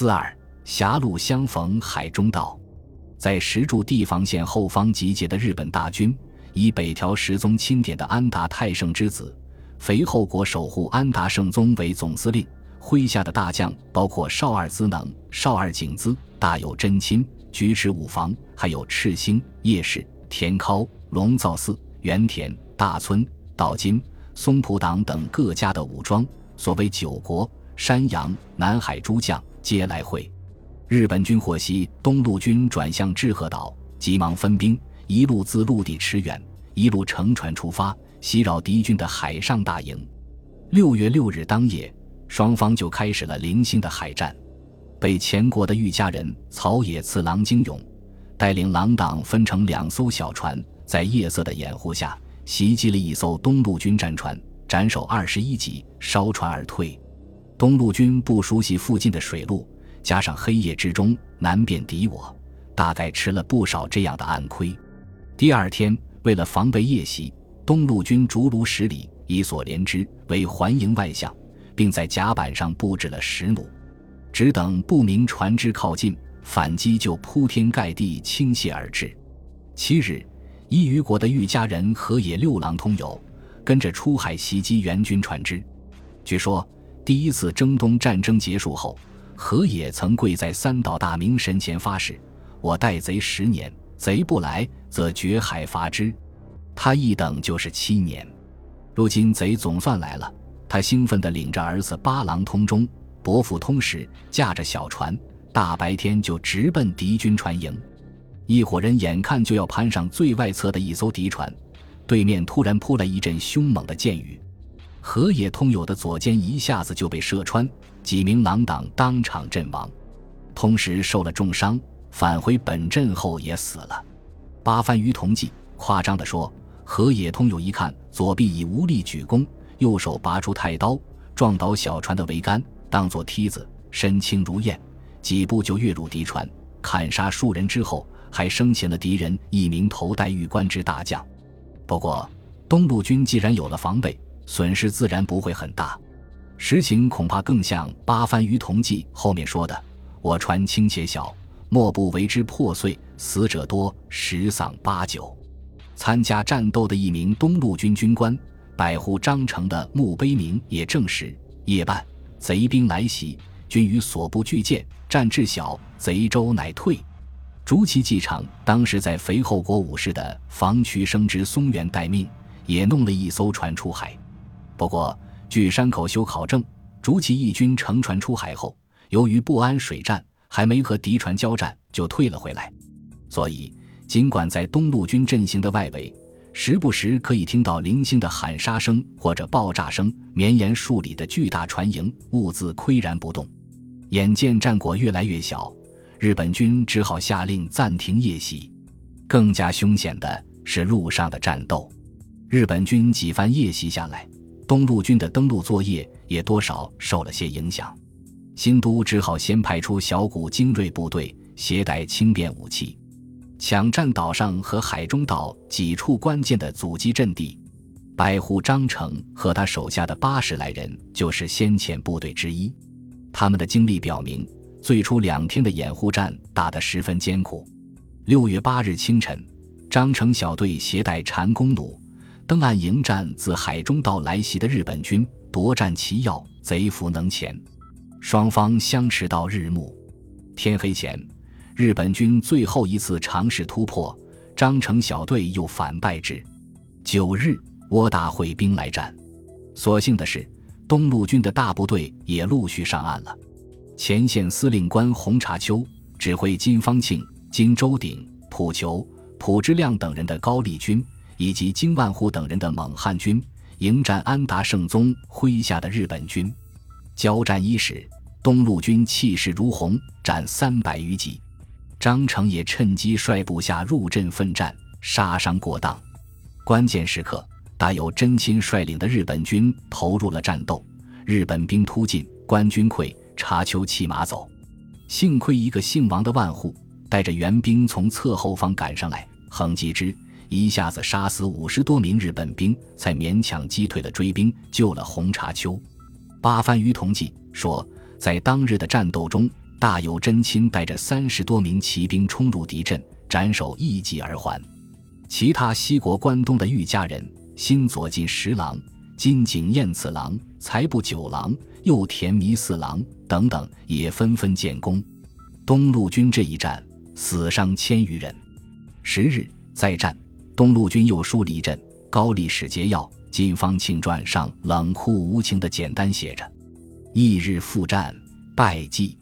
四二狭路相逢海中道，在石柱地防线后方集结的日本大军，以北条时宗钦点的安达泰胜之子肥后国守护安达胜宗为总司令，麾下的大将包括少二资能、少二景资、大有真亲、菊池武房，还有赤星、叶氏、田尻、龙造寺、原田、大村、岛津、松浦党等各家的武装，所谓九国、山阳、南海诸将皆来会。日本军获悉东路军转向志贺岛，急忙分兵，一路自陆地驰援，一路乘船出发，袭扰敌军的海上大营。六月六日当夜，双方就开始了零星的海战。被前国的御家人草野次郎经勇带领狼党分成两艘小船，在夜色的掩护下袭击了一艘东路军战船，斩首二十一级，烧船而退。东路军不熟悉附近的水路。加上黑夜之中难辨敌我，大概吃了不少这样的暗亏。第二天，为了防备夜袭，东路军竹炉十里，以所连之为环营外向，并在甲板上布置了石弩，只等不明船只靠近，反击就铺天盖地倾泻而至。七日，伊予国的御家人河野六郎通友跟着出海袭击援军船只。据说，第一次征东战争结束后。河野曾跪在三岛大明神前发誓：“我待贼十年，贼不来，则绝海伐之。”他一等就是七年。如今贼总算来了，他兴奋地领着儿子八郎通中、伯父通时，驾着小船，大白天就直奔敌军船营。一伙人眼看就要攀上最外侧的一艘敌船，对面突然扑来一阵凶猛的箭雨。河野通友的左肩一下子就被射穿，几名狼党当场阵亡，通时受了重伤，返回本阵后也死了。八幡于同济夸张地说：“河野通友一看左臂已无力举弓，右手拔出太刀，撞倒小船的桅杆，当作梯子，身轻如燕，几步就跃入敌船，砍杀数人之后，还生擒了敌人一名头戴玉冠之大将。不过，东路军既然有了防备。”损失自然不会很大，实情恐怕更像八幡于同记后面说的：“我船轻且小，莫不为之破碎，死者多，十丧八九。”参加战斗的一名东路军军官百户张成的墓碑铭也证实：夜半贼兵来袭，军于所部俱见，战至小，贼舟乃退。竹崎继长当时在肥后国武士的防渠生之松原待命，也弄了一艘船出海。不过，据山口修考证，竹崎义军乘船出海后，由于不安水战，还没和敌船交战，就退了回来。所以，尽管在东路军阵型的外围，时不时可以听到零星的喊杀声或者爆炸声，绵延数里的巨大船营兀自岿然不动。眼见战果越来越小，日本军只好下令暂停夜袭。更加凶险的是路上的战斗，日本军几番夜袭下来。东路军的登陆作业也多少受了些影响，新都只好先派出小股精锐部队，携带轻便武器，抢占岛上和海中岛几处关键的阻击阵地。百户张成和他手下的八十来人就是先遣部队之一。他们的经历表明，最初两天的掩护战打得十分艰苦。六月八日清晨，张成小队携带禅弓弩。登岸迎战自海中道来袭的日本军，夺占其要，贼伏能前。双方相持到日暮，天黑前，日本军最后一次尝试突破，张成小队又反败之。九日，窝大会兵来战，所幸的是，东路军的大部队也陆续上岸了。前线司令官洪察秋指挥金方庆、金周鼎、浦求、浦之亮等人的高丽军。以及金万户等人的蒙汉军迎战安达圣宗麾下的日本军，交战伊始，东路军气势如虹，斩三百余骑。张成也趁机率部下入阵奋战，杀伤过当。关键时刻，大有真亲率领的日本军投入了战斗，日本兵突进，官军溃，查丘弃马走。幸亏一个姓王的万户带着援兵从侧后方赶上来，横击之。一下子杀死五十多名日本兵，才勉强击退了追兵，救了红茶丘。八幡于同记说，在当日的战斗中，大有真亲带着三十多名骑兵冲入敌阵，斩首一骑而还。其他西国关东的御家人，新左近十郎、金井彦次郎、才部九郎、右田弥四郎等等，也纷纷建功。东路军这一战死伤千余人。十日再战，东路军又输离阵。高丽史节要《金方庆传》上冷酷无情的简单写着：“翌日复战，败绩。”